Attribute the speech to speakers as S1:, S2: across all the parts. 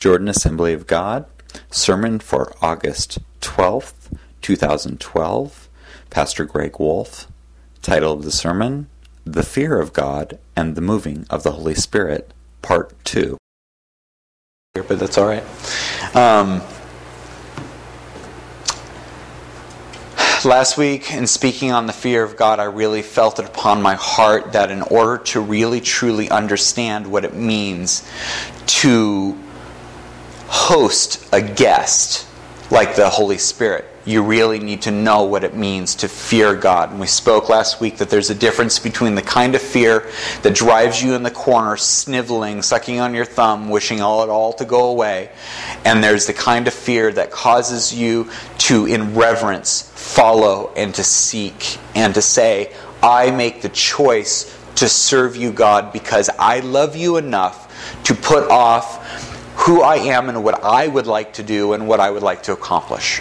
S1: Jordan Assembly of God, sermon for August 12th, 2012, Pastor Greg Wolf. Title of the sermon The Fear of God and the Moving of the Holy Spirit, Part 2. But that's all right. Um, last week, in speaking on the fear of God, I really felt it upon my heart that in order to really truly understand what it means to host a guest like the Holy Spirit, you really need to know what it means to fear God. And we spoke last week that there's a difference between the kind of fear that drives you in the corner, sniveling, sucking on your thumb, wishing all it all to go away, and there's the kind of fear that causes you to, in reverence, follow and to seek and to say, I make the choice to serve you, God, because I love you enough to put off who I am and what I would like to do and what I would like to accomplish.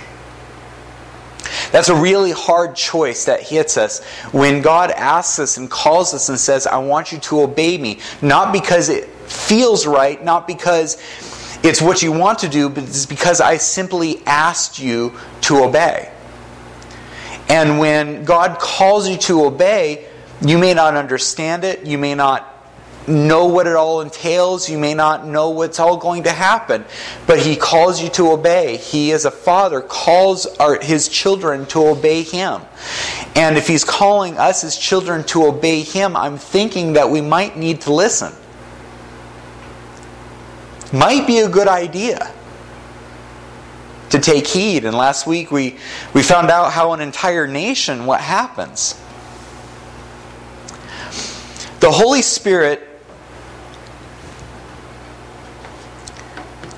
S1: That's a really hard choice that hits us when God asks us and calls us and says, I want you to obey me. Not because it feels right, not because it's what you want to do, but it's because I simply asked you to obey. And when God calls you to obey, you may not understand it, you may not know what it all entails. You may not know what's all going to happen, but He calls you to obey. He, as a father, calls our, His children to obey Him. And if He's calling us as children to obey Him, I'm thinking that we might need to listen. Might be a good idea to take heed. And last week we, we found out how an entire nation, what happens. The Holy Spirit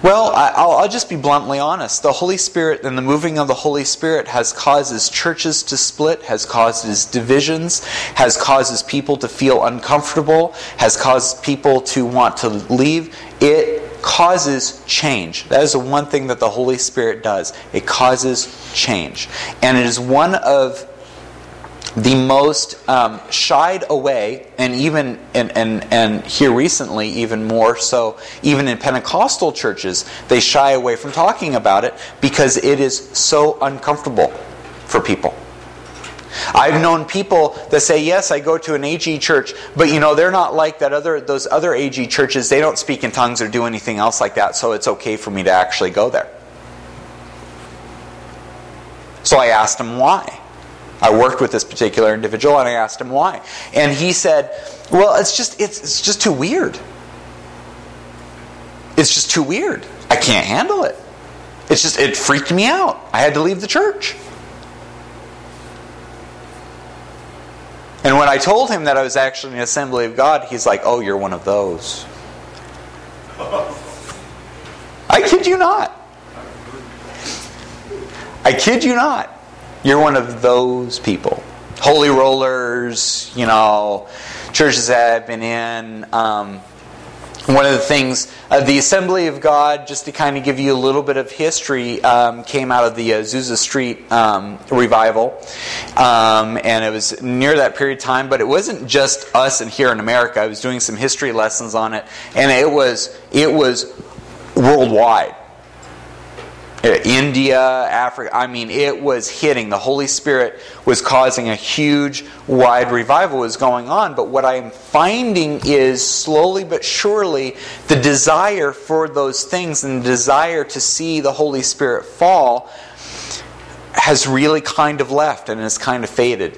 S1: Well, I'll, I'll, just be bluntly honest. The Holy Spirit and the moving of the Holy Spirit has causes churches to split, has causes divisions, has causes people to feel uncomfortable, has caused people to want to leave. It causes change. That is the one thing that the Holy Spirit does. It causes change. And it is one of the most um, shied away, and even and, and and here recently, even more so, even in Pentecostal churches, they shy away from talking about it because it is so uncomfortable for people. I've known people that say, "Yes, I go to an AG church, but you know they're not like that other those other AG churches. They don't speak in tongues or do anything else like that, so it's okay for me to actually go there." So I asked them why. I worked with this particular individual and I asked him why. And he said, "Well, it's just it's, it's just too weird. It's just too weird. I can't handle it. It's just it freaked me out. I had to leave the church." And when I told him that I was actually the Assembly of God, he's like, "Oh, you're one of those." I kid you not. I kid you not. You're one of those people. Holy rollers, you know, churches that I've been in. Um, one of the things, uh, the Assembly of God, just to kind of give you a little bit of history, um, came out of the Azusa Street um, revival. Um, and it was near that period of time, but it wasn't just us and here in America. I was doing some history lessons on it, and it was, it was worldwide. India, Africa. I mean, it was hitting. The Holy Spirit was causing a huge, wide revival was going on. But what I am finding is slowly but surely the desire for those things and the desire to see the Holy Spirit fall has really kind of left and has kind of faded.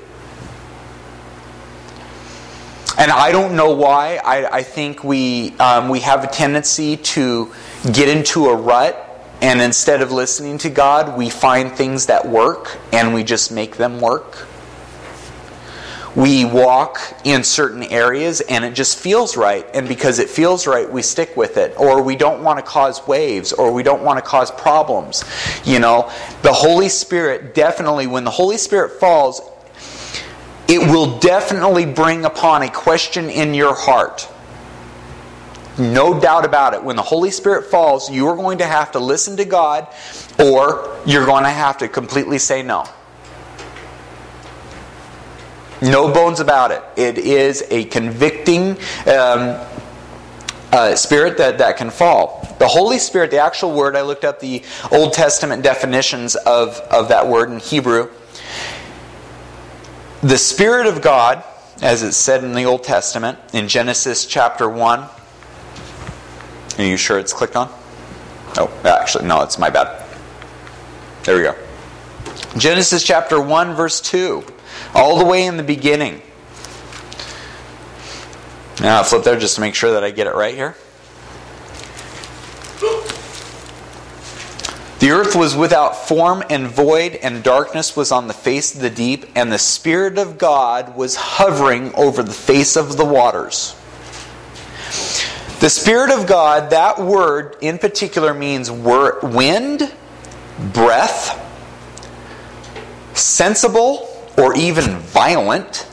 S1: And I don't know why. I, I think we, um, we have a tendency to get into a rut and instead of listening to God, we find things that work and we just make them work. We walk in certain areas and it just feels right. And because it feels right, we stick with it. Or we don't want to cause waves or we don't want to cause problems. You know, the Holy Spirit definitely, when the Holy Spirit falls, it will definitely bring upon a question in your heart no doubt about it. When the Holy Spirit falls, you are going to have to listen to God or you're going to have to completely say no. No bones about it. It is a convicting um, uh, spirit that, that can fall. The Holy Spirit, the actual word, I looked up the Old Testament definitions of, of that word in Hebrew. The Spirit of God, as it's said in the Old Testament, in Genesis chapter 1. Are you sure it's clicked on? Oh, actually, no, it's my bad. There we go. Genesis chapter 1, verse 2. All the way in the beginning. Now I'll flip there just to make sure that I get it right here. The earth was without form and void, and darkness was on the face of the deep, and the Spirit of God was hovering over the face of the waters. The Spirit of God, that word in particular means wind, breath, sensible, or even violent.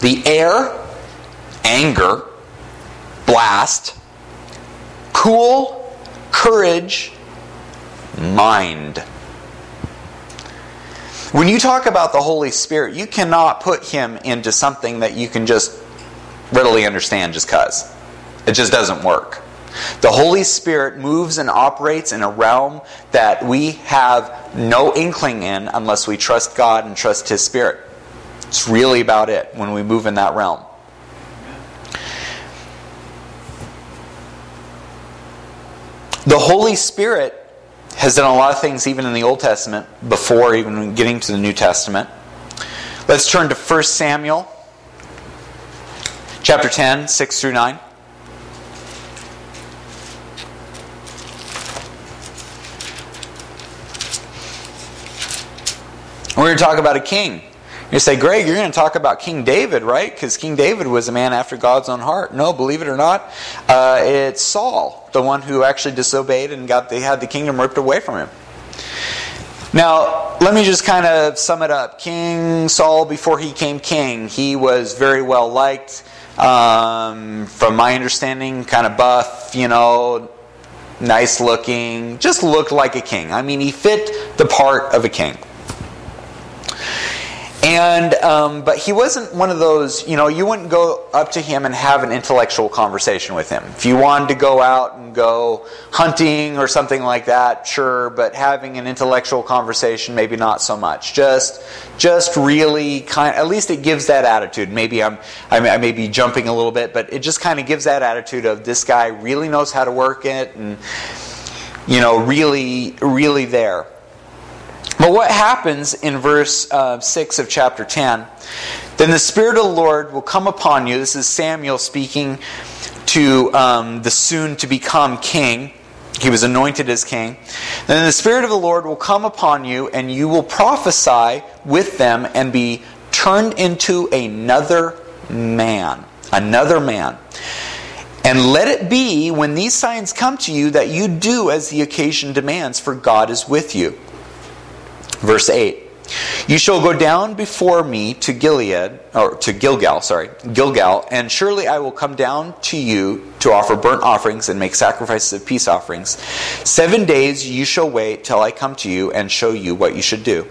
S1: The air, anger, blast, cool, courage, mind. When you talk about the Holy Spirit, you cannot put him into something that you can just readily understand just because. It just doesn't work. The Holy Spirit moves and operates in a realm that we have no inkling in unless we trust God and trust His Spirit. It's really about it when we move in that realm. The Holy Spirit has done a lot of things even in the Old Testament before even getting to the New Testament. Let's turn to 1 Samuel chapter 10, 6 through 9. We're going to talk about a king. You say, Greg, you're going to talk about King David, right? Because King David was a man after God's own heart. No, believe it or not, uh, it's Saul, the one who actually disobeyed and got they had the kingdom ripped away from him. Now, let me just kind of sum it up. King Saul, before he came king, he was very well liked. Um, from my understanding, kind of buff, you know, nice looking, just looked like a king. I mean, he fit the part of a king. And um, but he wasn't one of those. You know, you wouldn't go up to him and have an intellectual conversation with him. If you wanted to go out and go hunting or something like that, sure. But having an intellectual conversation, maybe not so much. Just, just really kind. At least it gives that attitude. Maybe I'm, I may, I may be jumping a little bit, but it just kind of gives that attitude of this guy really knows how to work it, and you know, really, really there. But what happens in verse uh, 6 of chapter 10? Then the Spirit of the Lord will come upon you. This is Samuel speaking to um, the soon to become king. He was anointed as king. Then the Spirit of the Lord will come upon you, and you will prophesy with them and be turned into another man. Another man. And let it be when these signs come to you that you do as the occasion demands, for God is with you. Verse 8. You shall go down before me to Gilead, or to Gilgal, sorry, Gilgal, and surely I will come down to you to offer burnt offerings and make sacrifices of peace offerings. Seven days you shall wait till I come to you and show you what you should do.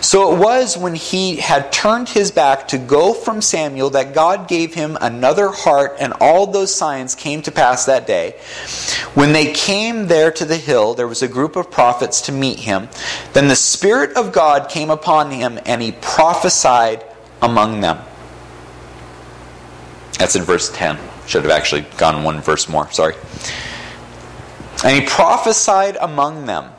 S1: So it was when he had turned his back to go from Samuel that God gave him another heart, and all those signs came to pass that day. When they came there to the hill, there was a group of prophets to meet him. Then the Spirit of God came upon him, and he prophesied among them. That's in verse 10. Should have actually gone one verse more, sorry. And he prophesied among them.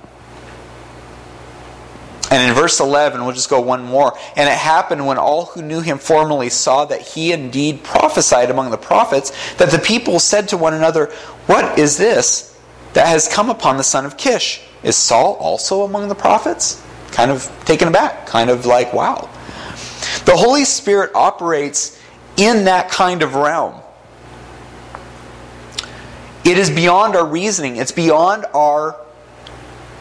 S1: And in verse 11, we'll just go one more. And it happened when all who knew him formerly saw that he indeed prophesied among the prophets, that the people said to one another, What is this that has come upon the son of Kish? Is Saul also among the prophets? Kind of taken aback, kind of like, wow. The Holy Spirit operates in that kind of realm. It is beyond our reasoning, it's beyond our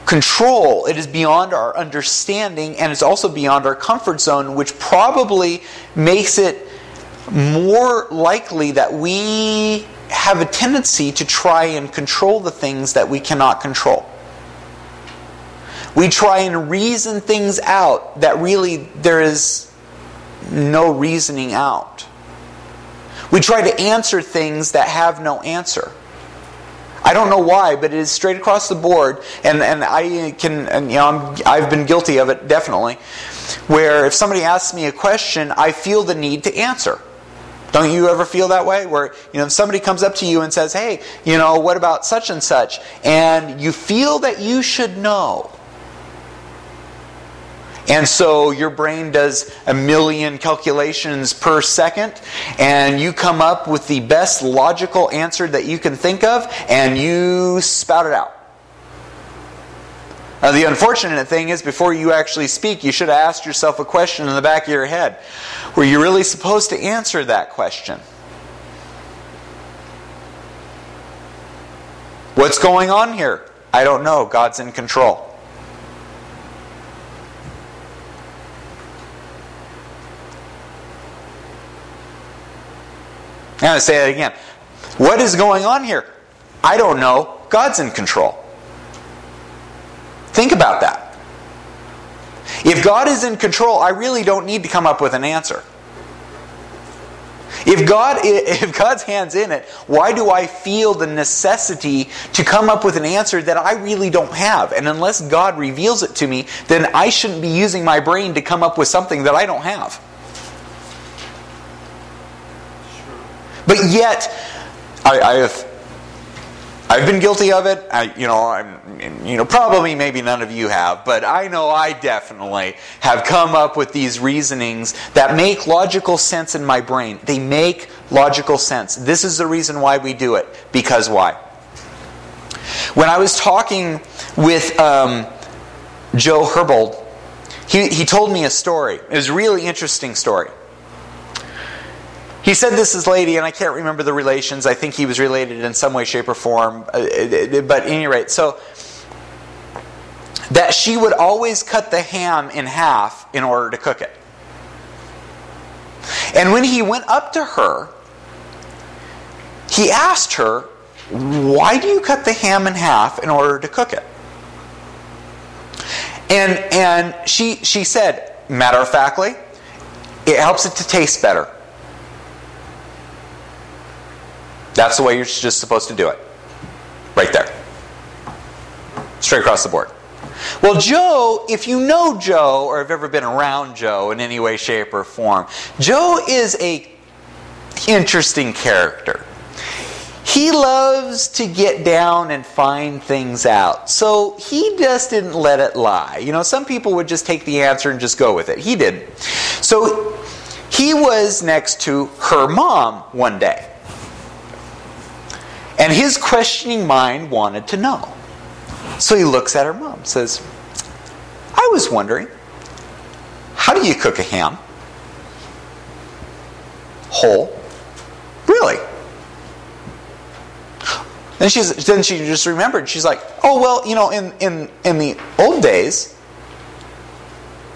S1: control. It is beyond our understanding and it's also beyond our comfort zone, which probably makes it more likely that we have a tendency to try and control the things that we cannot control. We try and reason things out that really there is no reasoning out. We try to answer things that have no answer. I don't know why, but it is straight across the board, and, and I can, and, you know, i have been guilty of it definitely, where if somebody asks me a question, I feel the need to answer. Don't you ever feel that way? Where, you know, if somebody comes up to you and says, hey, you know, what about such and such? And you feel that you should know. And so your brain does a million calculations per second, and you come up with the best logical answer that you can think of, and you spout it out. Now, the unfortunate thing is, before you actually speak, you should have asked yourself a question in the back of your head. Were you really supposed to answer that question? What's going on here? I don't know. God's in control. I'm going to say it again. What is going on here? I don't know. God's in control. Think about that. If God is in control, I really don't need to come up with an answer. If God if God's hands in it, why do I feel the necessity to come up with an answer that I really don't have? And unless God reveals it to me, then I shouldn't be using my brain to come up with something that I don't have. But yet, I, I have I've been guilty of it. I, you know, I'm, you know, probably maybe none of you have, but I know I definitely have come up with these reasonings that make logical sense in my brain. They make logical sense. This is the reason why we do it. Because why? When I was talking with um, Joe Herbold, he, he told me a story. It was a really interesting story. He said this is lady, and I can't remember the relations. I think he was related in some way, shape, or form. Uh, but at any rate, so that she would always cut the ham in half in order to cook it. And when he went up to her, he asked her, Why do you cut the ham in half in order to cook it? And, and she, she said, matter of factly, it helps it to taste better. That's the way you're just supposed to do it. Right there. Straight across the board. Well, Joe, if you know Joe or have ever been around Joe in any way, shape, or form, Joe is a interesting character. He loves to get down and find things out. So he just didn't let it lie. You know, some people would just take the answer and just go with it. He didn't. So he was next to her mom one day. And his questioning mind wanted to know. So he looks at her mom, says, I was wondering, how do you cook a ham? Whole? Really? Then she's then she just remembered. She's like, oh well, you know, in in in the old days,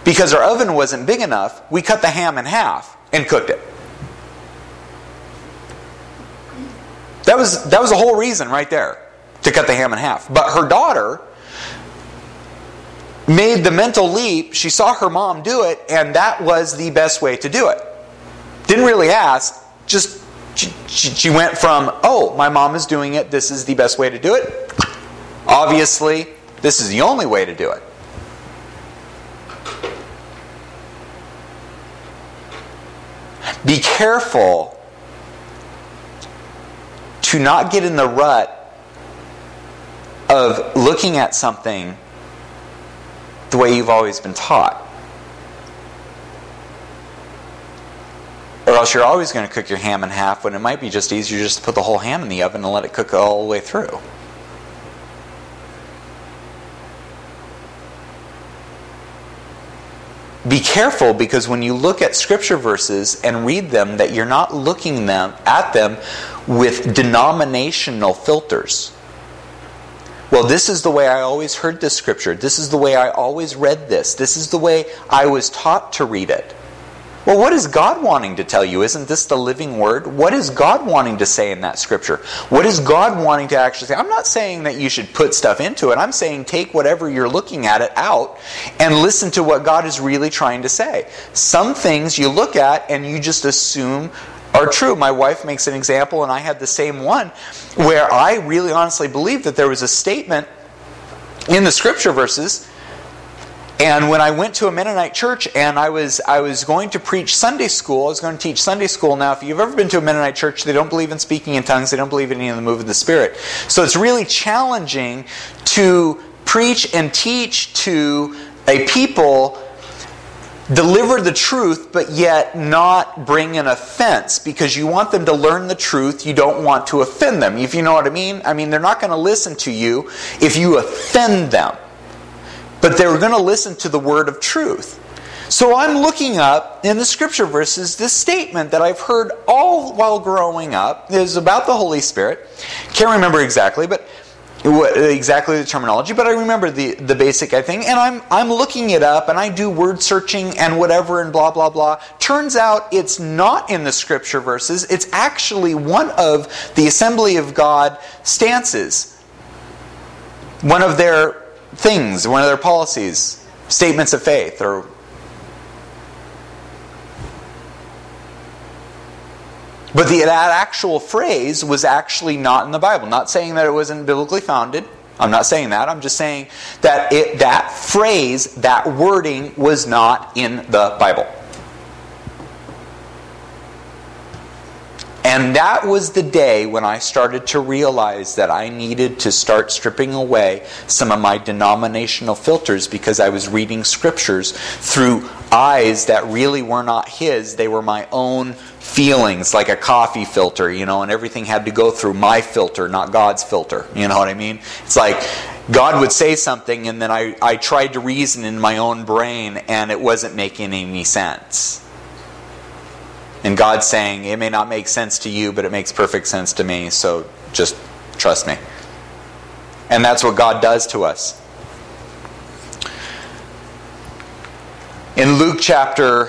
S1: because our oven wasn't big enough, we cut the ham in half and cooked it. That was, that was the whole reason right there to cut the ham in half. But her daughter made the mental leap. She saw her mom do it, and that was the best way to do it. Didn't really ask, just she, she went from, oh, my mom is doing it, this is the best way to do it. Obviously, this is the only way to do it. Be careful to not get in the rut of looking at something the way you've always been taught. Or else you're always going to cook your ham in half when it might be just easier just to put the whole ham in the oven and let it cook all the way through. Be careful because when you look at scripture verses and read them that you're not looking them at them with denominational filters. Well, this is the way I always heard this scripture. This is the way I always read this. This is the way I was taught to read it. Well, what is God wanting to tell you? Isn't this the living word? What is God wanting to say in that scripture? What is God wanting to actually say? I'm not saying that you should put stuff into it. I'm saying take whatever you're looking at it out and listen to what God is really trying to say. Some things you look at and you just assume are true. My wife makes an example, and I had the same one where I really honestly believe that there was a statement in the scripture verses. And when I went to a Mennonite church and I was I was going to preach Sunday school, I was going to teach Sunday school. Now, if you've ever been to a Mennonite church, they don't believe in speaking in tongues, they don't believe in any of the move of the Spirit. So it's really challenging to preach and teach to a people deliver the truth, but yet not bring an offense because you want them to learn the truth. You don't want to offend them. If you know what I mean? I mean, they're not going to listen to you if you offend them, but they're going to listen to the word of truth. So I'm looking up in the scripture verses this statement that I've heard all while growing up is about the Holy Spirit. Can't remember exactly, but exactly the terminology, but I remember the, the basic I think, and I'm I'm looking it up and I do word searching and whatever and blah blah blah. Turns out it's not in the scripture verses. It's actually one of the Assembly of God stances. One of their things, one of their policies, statements of faith or But the, that actual phrase was actually not in the Bible. Not saying that it wasn't biblically founded. I'm not saying that. I'm just saying that it, that phrase, that wording, was not in the Bible. And that was the day when I started to realize that I needed to start stripping away some of my denominational filters because I was reading scriptures through eyes that really were not His. They were my own feelings, like a coffee filter, you know, and everything had to go through my filter, not God's filter. You know what I mean? It's like God would say something, and then I, I tried to reason in my own brain, and it wasn't making any sense. And God's saying, it may not make sense to you, but it makes perfect sense to me, so just trust me. And that's what God does to us. In Luke chapter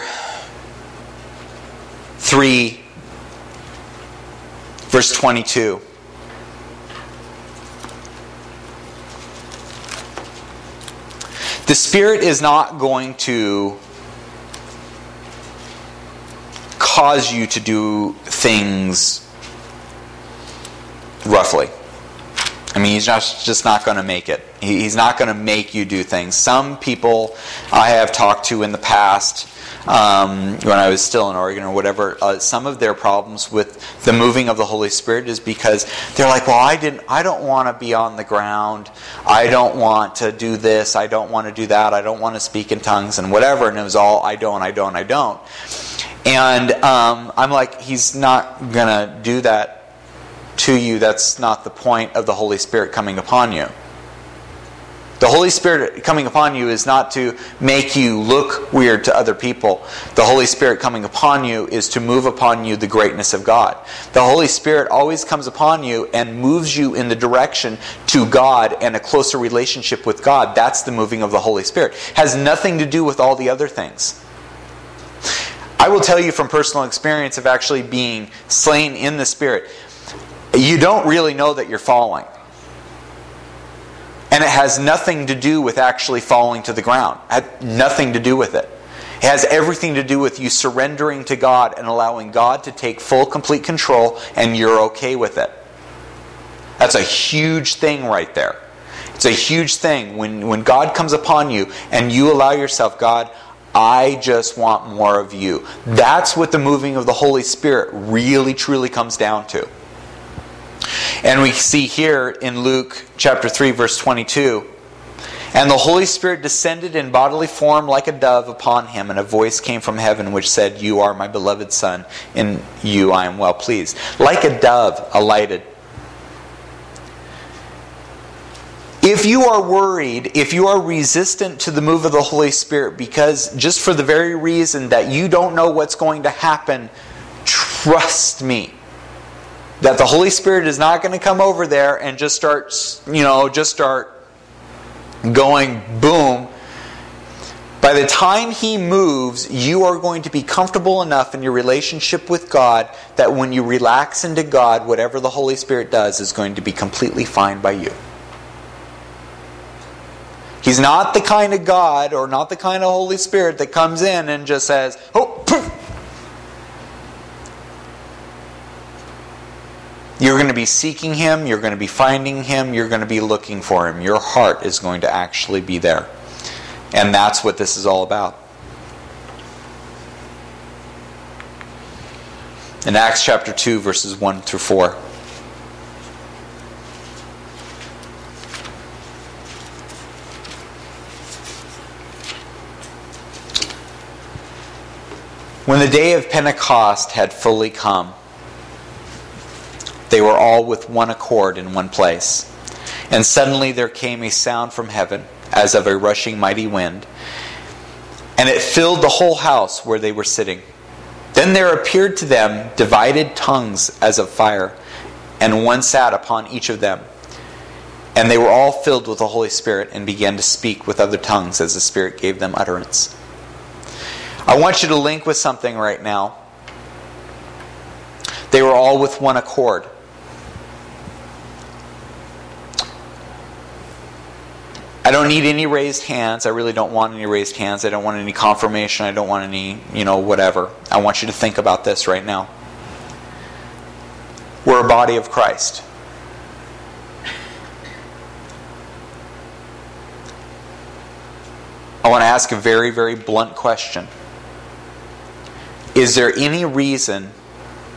S1: 3, verse 22. The Spirit is not going to cause you to do things roughly. I mean, he's just, just not going to make it. he's not going to make you do things. Some people I have talked to in the past, um, when I was still in Oregon or whatever, uh, some of their problems with the moving of the Holy Spirit is because they're like, well, I didn't, I don't want to be on the ground. I don't want to do this. I don't want to do that. I don't want to speak in tongues and whatever. And it was all, I don't, I don't, I don't. And um, I'm like, he's not to do that to you, that's not the point of the Holy Spirit coming upon you. The Holy Spirit coming upon you is not to make you look weird to other people. The Holy Spirit coming upon you is to move upon you the greatness of God. The Holy Spirit always comes upon you and moves you in the direction to God and a closer relationship with God. That's the moving of the Holy Spirit. Has nothing to do with all the other things. I will tell you from personal experience of actually being slain in the Spirit you don't really know that you're falling. And it has nothing to do with actually falling to the ground. Had nothing to do with it. It has everything to do with you surrendering to God and allowing God to take full, complete control, and you're okay with it. That's a huge thing right there. It's a huge thing when, when God comes upon you and you allow yourself, God, I just want more of you. That's what the moving of the Holy Spirit really, truly comes down to. And we see here in Luke chapter 3, verse 22 And the Holy Spirit descended in bodily form like a dove upon him, and a voice came from heaven which said, You are my beloved Son, in you I am well pleased. Like a dove alighted. If you are worried, if you are resistant to the move of the Holy Spirit, because just for the very reason that you don't know what's going to happen, trust me that the Holy Spirit is not going to come over there and just start, you know, just start going boom. By the time He moves, you are going to be comfortable enough in your relationship with God that when you relax into God, whatever the Holy Spirit does is going to be completely fine by you. He's not the kind of God or not the kind of Holy Spirit that comes in and just says, oh, poof, to be seeking Him, you're going to be finding Him, you're going to be looking for Him. Your heart is going to actually be there. And that's what this is all about. In Acts chapter 2, verses 1 through 4. When the day of Pentecost had fully come, they were all with one accord in one place. And suddenly there came a sound from heaven, as of a rushing mighty wind, and it filled the whole house where they were sitting. Then there appeared to them divided tongues as of fire, and one sat upon each of them. And they were all filled with the Holy Spirit and began to speak with other tongues as the Spirit gave them utterance. I want you to link with something right now. They were all with one accord. I don't need any raised hands. I really don't want any raised hands. I don't want any confirmation. I don't want any, you know, whatever. I want you to think about this right now. We're a body of Christ. I want to ask a very, very blunt question. Is there any reason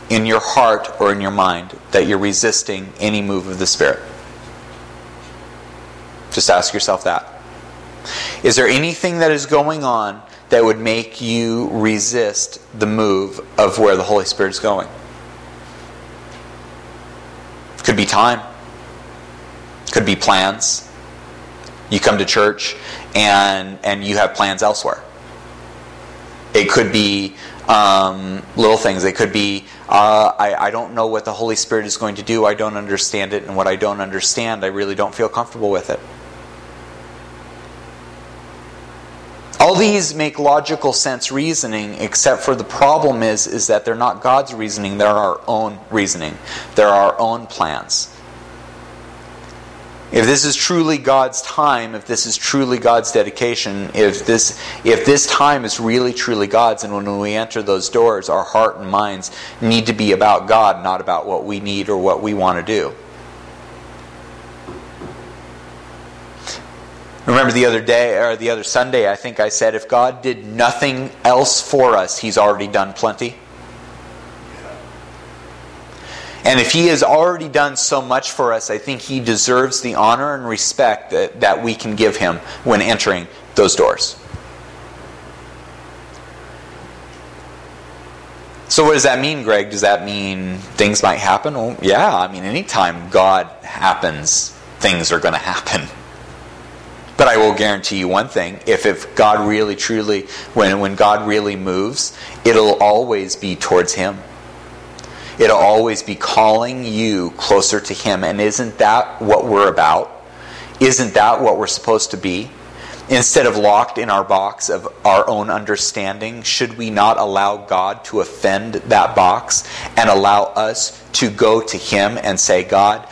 S1: in your heart or in your mind that you're resisting any move of the Spirit? Just ask yourself that. Is there anything that is going on that would make you resist the move of where the Holy Spirit is going? Could be time. Could be plans. You come to church and and you have plans elsewhere. It could be um, little things. It could be uh, I, I don't know what the Holy Spirit is going to do. I don't understand it, and what I don't understand, I really don't feel comfortable with it. All these make logical sense reasoning, except for the problem is, is that they're not God's reasoning, they're our own reasoning. They're our own plans. If this is truly God's time, if this is truly God's dedication, if this if this time is really truly God's and when we enter those doors, our heart and minds need to be about God, not about what we need or what we want to do. Remember the other day, or the other Sunday, I think I said, if God did nothing else for us, He's already done plenty. And if He has already done so much for us, I think He deserves the honor and respect that, that we can give Him when entering those doors. So, what does that mean, Greg? Does that mean things might happen? Well, yeah, I mean, anytime God happens, things are going to happen. But I will guarantee you one thing: if if God really, truly, when when God really moves, it'll always be towards Him. It'll always be calling you closer to Him. And isn't that what we're about? Isn't that what we're supposed to be? Instead of locked in our box of our own understanding, should we not allow God to offend that box and allow us to go to Him and say, God,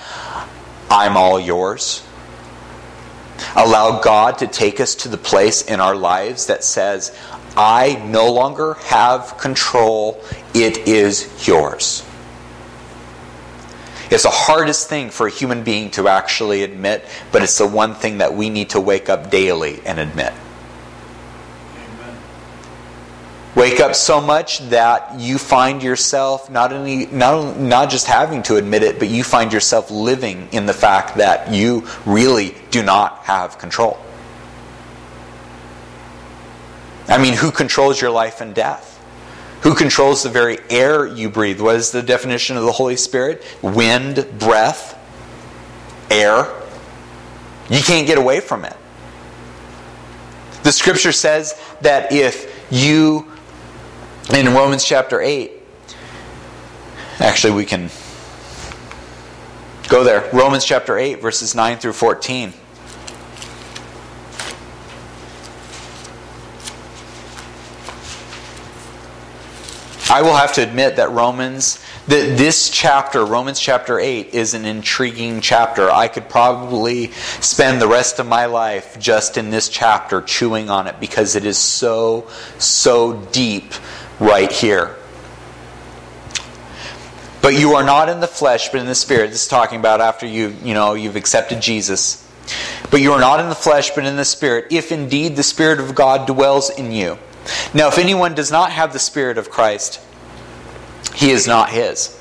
S1: I'm all yours? Allow God to take us to the place in our lives that says, I no longer have control, it is yours. It's the hardest thing for a human being to actually admit, but it's the one thing that we need to wake up daily and admit. Wake up so much that you find yourself not only not, not just having to admit it, but you find yourself living in the fact that you really do not have control. I mean, who controls your life and death? Who controls the very air you breathe? What is the definition of the Holy Spirit? Wind, breath, air. You can't get away from it. The scripture says that if you in Romans chapter 8, actually, we can go there. Romans chapter 8, verses 9 through 14. I will have to admit that Romans, that this chapter, Romans chapter 8, is an intriguing chapter. I could probably spend the rest of my life just in this chapter chewing on it because it is so, so deep right here. But you are not in the flesh, but in the spirit. This is talking about after you, you know, you've accepted Jesus. But you are not in the flesh, but in the spirit, if indeed the spirit of God dwells in you. Now, if anyone does not have the spirit of Christ, he is not his.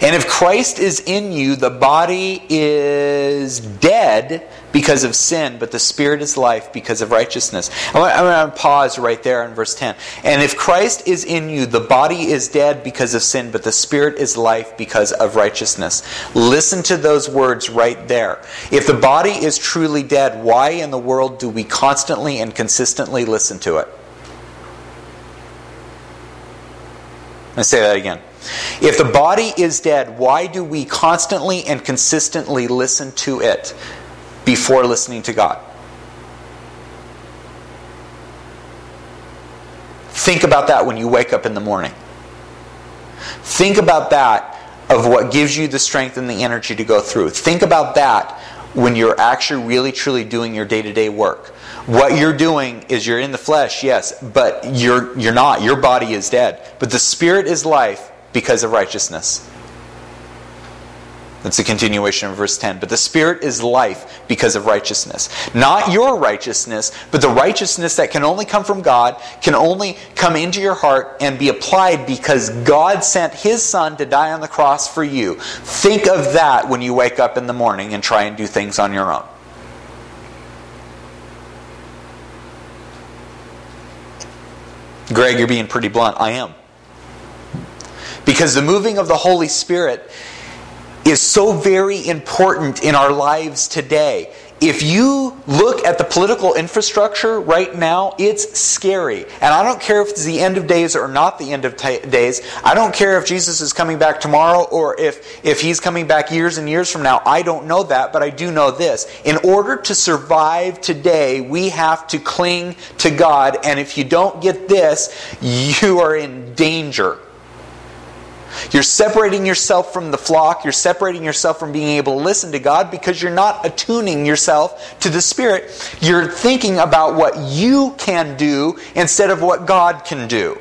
S1: And if Christ is in you, the body is dead because of sin, but the spirit is life because of righteousness. I'm going to pause right there in verse 10. And if Christ is in you, the body is dead because of sin, but the spirit is life because of righteousness. Listen to those words right there. If the body is truly dead, why in the world do we constantly and consistently listen to it? I say that again. If the body is dead, why do we constantly and consistently listen to it before listening to God? Think about that when you wake up in the morning. Think about that of what gives you the strength and the energy to go through. Think about that when you're actually really truly doing your day-to-day work. What you're doing is you're in the flesh, yes, but you're you're not. Your body is dead. But the spirit is life because of righteousness. That's a continuation of verse 10. But the Spirit is life because of righteousness. Not your righteousness, but the righteousness that can only come from God, can only come into your heart and be applied because God sent His Son to die on the cross for you. Think of that when you wake up in the morning and try and do things on your own. Greg, you're being pretty blunt. I am. Because the moving of the Holy Spirit is so very important in our lives today. If you look at the political infrastructure right now, it's scary. And I don't care if it's the end of days or not the end of t- days. I don't care if Jesus is coming back tomorrow or if, if he's coming back years and years from now. I don't know that, but I do know this. In order to survive today, we have to cling to God. And if you don't get this, you are in danger. You're separating yourself from the flock. You're separating yourself from being able to listen to God because you're not attuning yourself to the Spirit. You're thinking about what you can do instead of what God can do.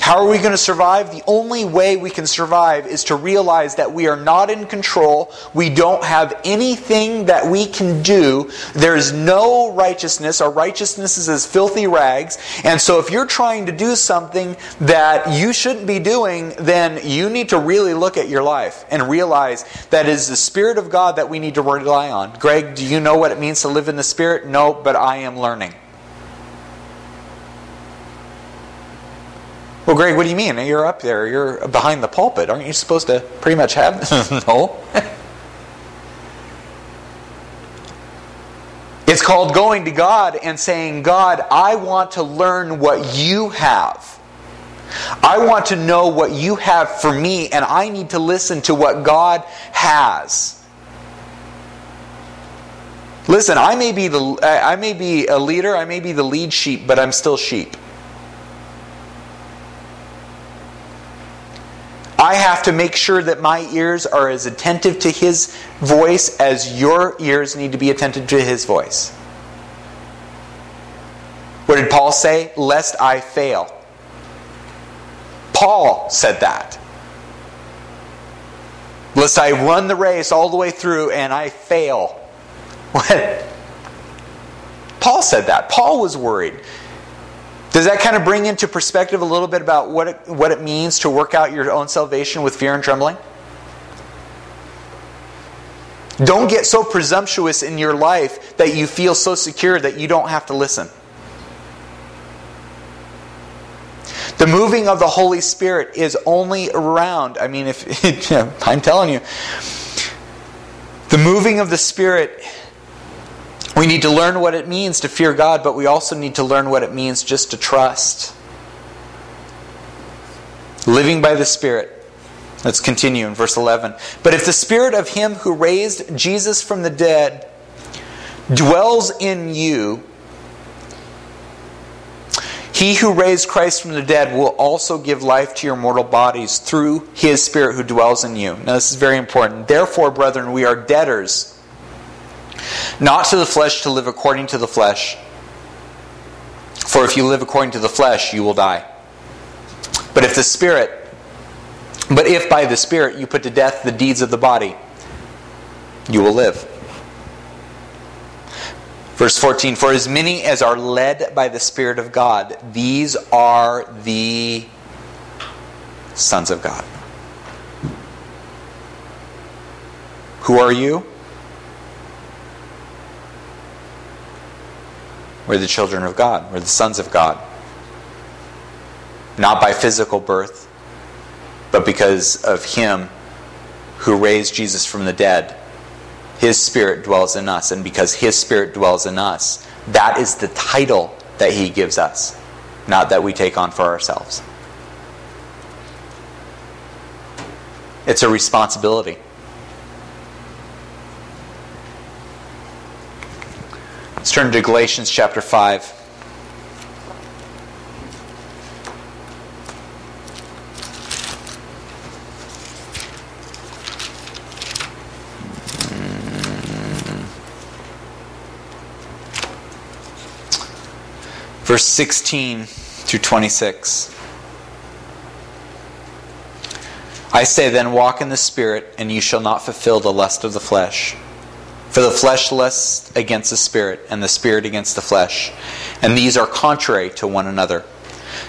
S1: How are we going to survive? The only way we can survive is to realize that we are not in control. We don't have anything that we can do. There is no righteousness. Our righteousness is as filthy rags. And so if you're trying to do something that you shouldn't be doing, then you need to really look at your life and realize that it is the Spirit of God that we need to rely on. Greg, do you know what it means to live in the Spirit? No, but I am learning. Well, Greg, what do you mean? You're up there. You're behind the pulpit. Aren't you supposed to pretty much have? this? no. it's called going to God and saying, God, I want to learn what you have. I want to know what you have for me, and I need to listen to what God has. Listen, I may be the I may be a leader, I may be the lead sheep, but I'm still sheep. I have to make sure that my ears are as attentive to His voice as your ears need to be attentive to His voice. What did Paul say? Lest I fail. Paul said that. Lest I run the race all the way through and I fail. What? Paul said that. Paul was worried. Does that kind of bring into perspective a little bit about what it, what it means to work out your own salvation with fear and trembling? Don't get so presumptuous in your life that you feel so secure that you don't have to listen. The moving of the Holy Spirit is only around. I mean, if I'm telling you, the moving of the Spirit we need to learn what it means to fear God, but we also need to learn what it means just to trust. Living by the Spirit. Let's continue in verse 11. But if the Spirit of Him who raised Jesus from the dead dwells in you, he who raised Christ from the dead will also give life to your mortal bodies through his Spirit who dwells in you. Now, this is very important. Therefore, brethren, we are debtors not to the flesh to live according to the flesh. For if you live according to the flesh, you will die. But if the Spirit But if by the Spirit you put to death the deeds of the body, you will live. Verse 14 For as many as are led by the Spirit of God, these are the sons of God. Who are you? We're the children of God. We're the sons of God. Not by physical birth, but because of Him who raised Jesus from the dead his Spirit dwells in us. And because His Spirit dwells in us, that is the title that He gives us, not that we take on for ourselves. It's a responsibility. Let's turn to Galatians chapter 5. verse 16 through 26. I say then, walk in the Spirit, and you shall not fulfill the lust of the flesh. For the flesh lusts against the Spirit, and the Spirit against the flesh. And these are contrary to one another,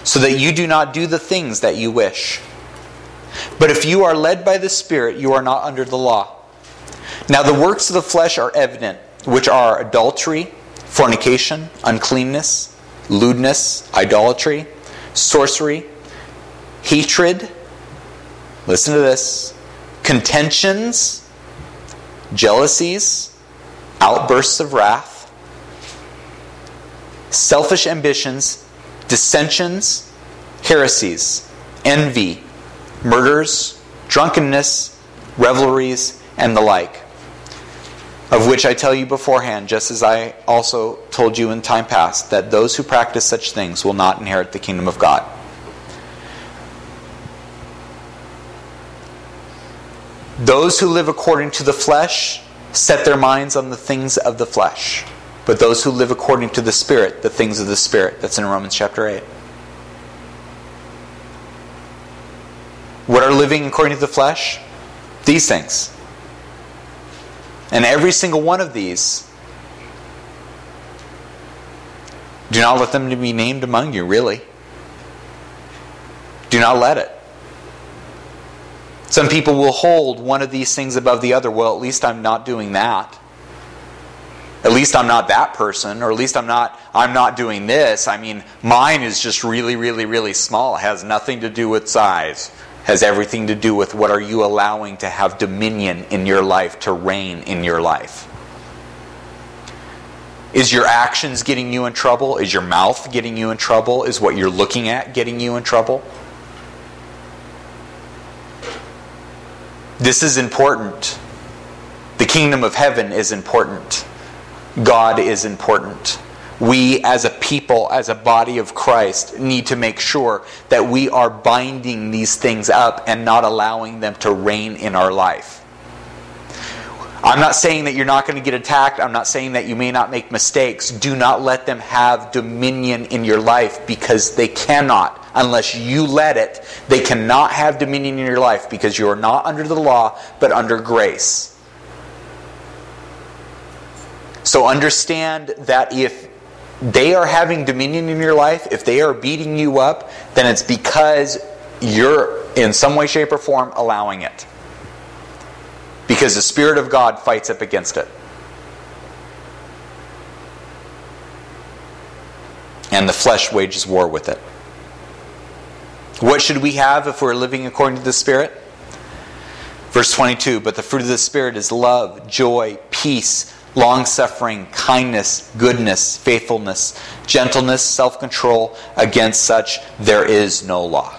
S1: so that you do not do the things that you wish. But if you are led by the Spirit, you are not under the law. Now the works of the flesh are evident, which are adultery, fornication, uncleanness lewdness, idolatry, sorcery, hatred. Listen to this contentions, jealousies, outbursts of wrath, selfish ambitions, dissensions, heresies, envy, murders, drunkenness, revelries, and the like of which I tell you beforehand, just as I also told you in time past, that those who practice such things will not inherit the kingdom of God. Those who live according to the flesh set their minds on the things of the flesh, but those who live according to the Spirit, the things of the Spirit. That's in Romans chapter 8. What are living according to the flesh? These things and every single one of these, do not let them be named among you, really. Do not let it. Some people will hold one of these things above the other. Well, at least I'm not doing that. At least I'm not that person, or at least I'm not I'm not doing this. I mean, mine is just really, really, really small. It has nothing to do with size has everything to do with what are you allowing to have dominion in your life, to reign in your life. Is your actions getting you in trouble? Is your mouth getting you in trouble? Is what you're looking at getting you in trouble? This is important. The kingdom of heaven is important. God is important we as a people, as a body of Christ, need to make sure that we are binding these things up and not allowing them to reign in our life. I'm not saying that you're not going to get attacked. I'm not saying that you may not make mistakes. Do not let them have dominion in your life because they cannot unless you let it. They cannot have dominion in your life because you are not under the law but under grace. So understand that if they are having dominion in your life, if they are beating you up, then it's because you're in some way, shape, or form allowing it. Because the Spirit of God fights up against it. And the flesh wages war with it. What should we have if we're living according to the Spirit? Verse 22 But the fruit of the Spirit is love, joy, peace long suffering, kindness, goodness, faithfulness, gentleness, self control. Against such there is no law.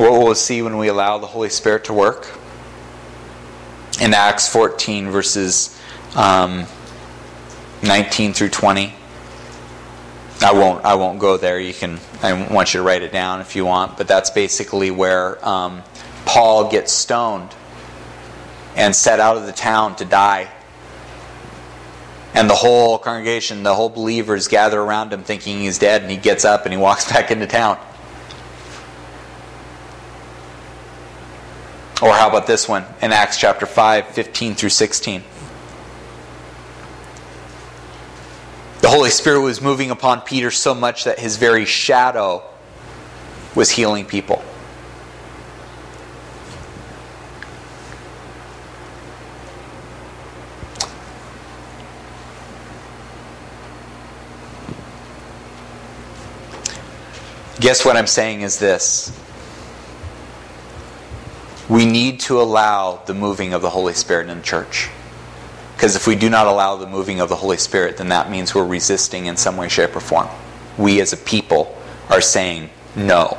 S1: What we'll see when we allow the Holy Spirit to work? In Acts 14, verses um, 19 through 20. I won't. I won't go there. You can. I want you to write it down if you want. But that's basically where um, Paul gets stoned and set out of the town to die. And the whole congregation, the whole believers gather around him thinking he's dead, and he gets up and he walks back into town. Or how about this one in Acts chapter 5, 15 through 16? The Holy Spirit was moving upon Peter so much that his very shadow was healing people. Guess what I'm saying is this. We need to allow the moving of the Holy Spirit in the church. Because if we do not allow the moving of the Holy Spirit, then that means we're resisting in some way, shape, or form. We as a people are saying no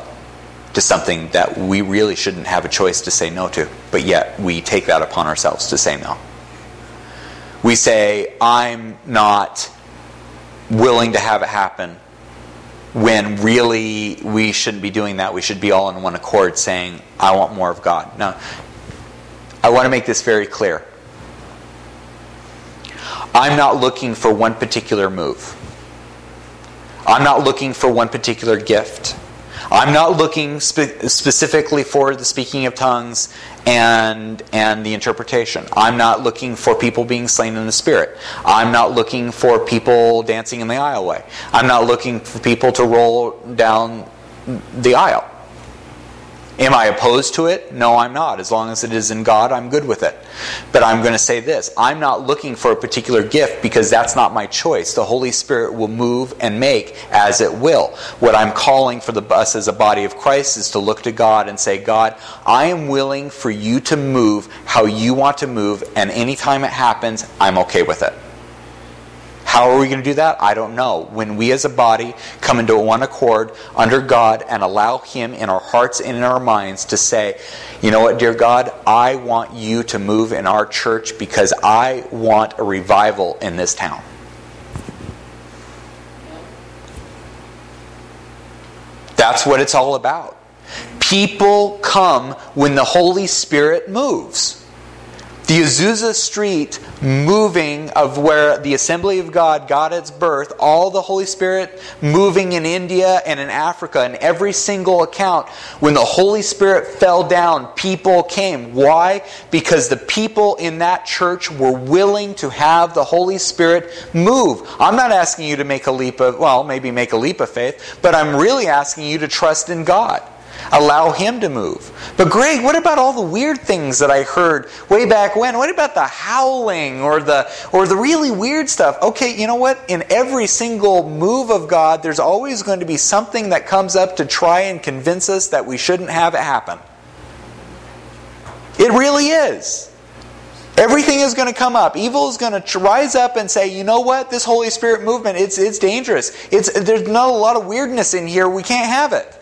S1: to something that we really shouldn't have a choice to say no to, but yet we take that upon ourselves to say no. We say, I'm not willing to have it happen when really we shouldn't be doing that. We should be all in one accord saying, I want more of God. Now, I want to make this very clear. I'm not looking for one particular move. I'm not looking for one particular gift. I'm not looking spe- specifically for the speaking of tongues and and the interpretation. I'm not looking for people being slain in the spirit. I'm not looking for people dancing in the aisleway. I'm not looking for people to roll down the aisle. Am I opposed to it? No, I'm not. As long as it is in God, I'm good with it. But I'm going to say this I'm not looking for a particular gift because that's not my choice. The Holy Spirit will move and make as it will. What I'm calling for the, us as a body of Christ is to look to God and say, God, I am willing for you to move how you want to move, and anytime it happens, I'm okay with it. How are we going to do that? I don't know. When we as a body come into one accord under God and allow Him in our hearts and in our minds to say, you know what, dear God, I want you to move in our church because I want a revival in this town. That's what it's all about. People come when the Holy Spirit moves the Azusa Street moving of where the Assembly of God got its birth, all the Holy Spirit moving in India and in Africa, in every single account, when the Holy Spirit fell down, people came. Why? Because the people in that church were willing to have the Holy Spirit move. I'm not asking you to make a leap of, well, maybe make a leap of faith, but I'm really asking you to trust in God. Allow Him to move. But, Greg, what about all the weird things that I heard way back when? What about the howling or the, or the really weird stuff? Okay, you know what? In every single move of God, there's always going to be something that comes up to try and convince us that we shouldn't have it happen. It really is. Everything is going to come up. Evil is going to rise up and say, "You know what? This Holy Spirit movement, it's it's dangerous. It's there's not a lot of weirdness in here. We can't have it."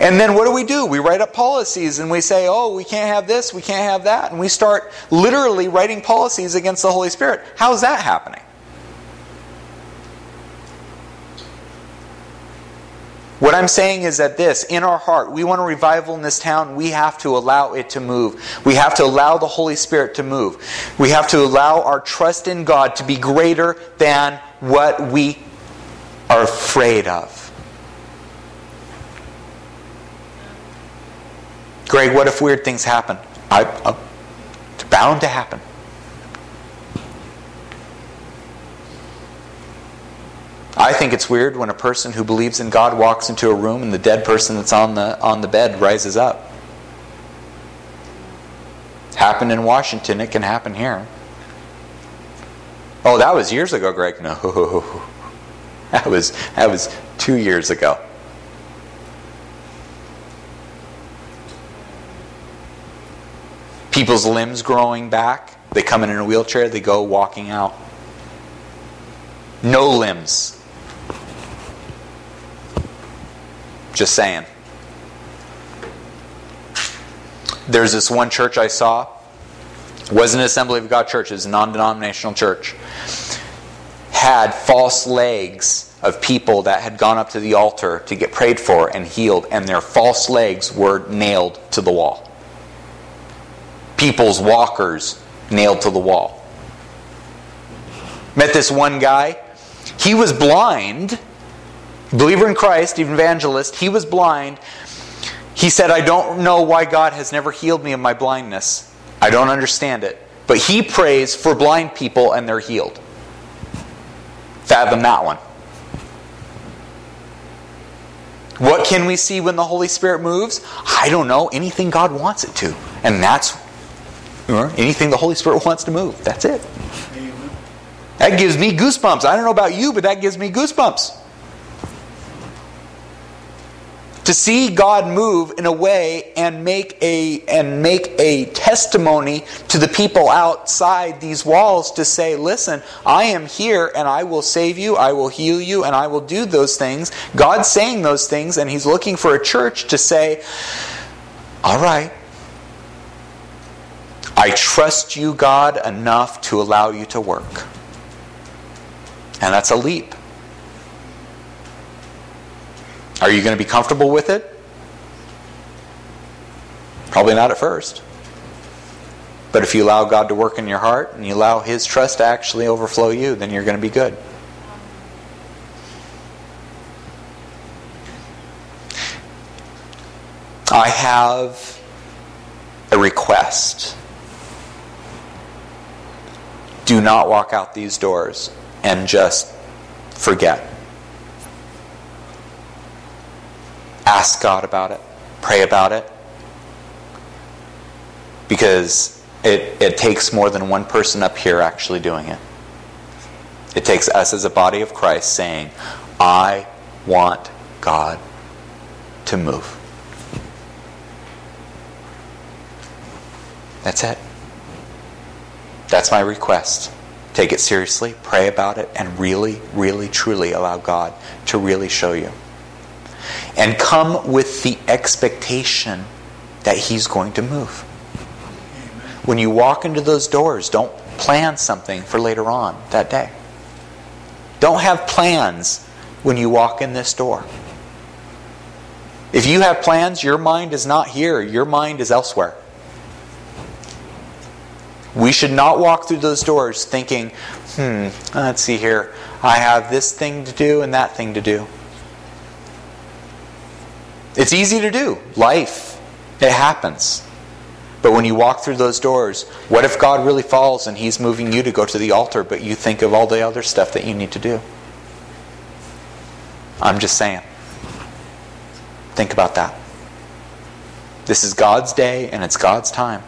S1: And then what do we do? We write up policies and we say, oh, we can't have this, we can't have that. And we start literally writing policies against the Holy Spirit. How's that happening? What I'm saying is that this, in our heart, we want a revival in this town, we have to allow it to move. We have to allow the Holy Spirit to move. We have to allow our trust in God to be greater than what we are afraid of. Greg, what if weird things happen? I, uh, it's bound to happen. I think it's weird when a person who believes in God walks into a room and the dead person that's on the on the bed rises up. Happened in Washington, it can happen here. Oh, that was years ago, Greg. No. That was that was 2 years ago. People's limbs growing back. They come in in a wheelchair, they go walking out. No limbs. Just saying. There's this one church I saw. It wasn't an Assembly of God church, it was a non denominational church. Had false legs of people that had gone up to the altar to get prayed for and healed, and their false legs were nailed to the wall. People's walkers nailed to the wall. Met this one guy. He was blind, believer in Christ, evangelist. He was blind. He said, I don't know why God has never healed me of my blindness. I don't understand it. But he prays for blind people and they're healed. Fathom that one. What can we see when the Holy Spirit moves? I don't know. Anything God wants it to. And that's anything the Holy Spirit wants to move. That's it. That gives me goosebumps. I don't know about you, but that gives me goosebumps. To see God move in a way and make a and make a testimony to the people outside these walls to say, "Listen, I am here and I will save you, I will heal you, and I will do those things." God's saying those things and he's looking for a church to say, "All right, I trust you, God, enough to allow you to work. And that's a leap. Are you going to be comfortable with it? Probably not at first. But if you allow God to work in your heart and you allow His trust to actually overflow you, then you're going to be good. I have a request. Do not walk out these doors and just forget. Ask God about it, pray about it. Because it, it takes more than one person up here actually doing it. It takes us as a body of Christ saying, I want God to move. That's it. That's my request. Take it seriously, pray about it, and really, really, truly allow God to really show you. And come with the expectation that He's going to move. When you walk into those doors, don't plan something for later on that day. Don't have plans when you walk in this door. If you have plans, your mind is not here, your mind is elsewhere. We should not walk through those doors thinking, hmm, let's see here, I have this thing to do and that thing to do. It's easy to do. Life. It happens. But when you walk through those doors, what if God really falls and He's moving you to go to the altar, but you think of all the other stuff that you need to do? I'm just saying. Think about that. This is God's day and it's God's time.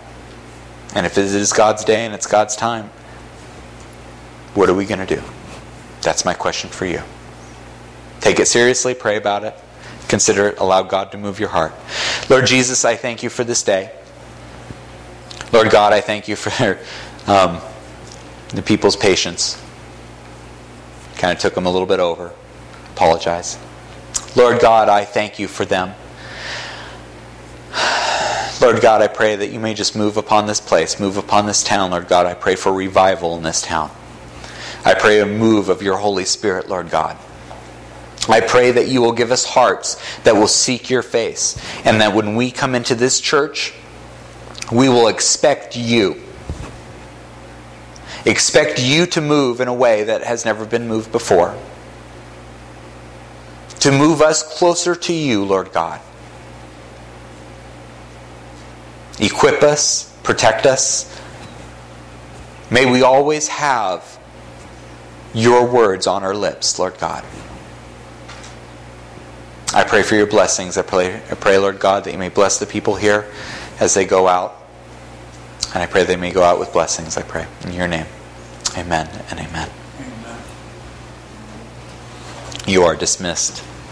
S1: And if it is God's day and it's God's time, what are we going to do? That's my question for you. Take it seriously, pray about it, consider it, allow God to move your heart. Lord Jesus, I thank you for this day. Lord God, I thank you for um, the people's patience. Kind of took them a little bit over. Apologize. Lord God, I thank you for them. Lord God, I pray that you may just move upon this place, move upon this town. Lord God, I pray for revival in this town. I pray a move of your Holy Spirit, Lord God. I pray that you will give us hearts that will seek your face, and that when we come into this church, we will expect you. Expect you to move in a way that has never been moved before. To move us closer to you, Lord God. Equip us, protect us. May we always have your words on our lips, Lord God. I pray for your blessings. I pray, I pray, Lord God, that you may bless the people here as they go out. And I pray they may go out with blessings, I pray. In your name. Amen and amen. amen. You are dismissed.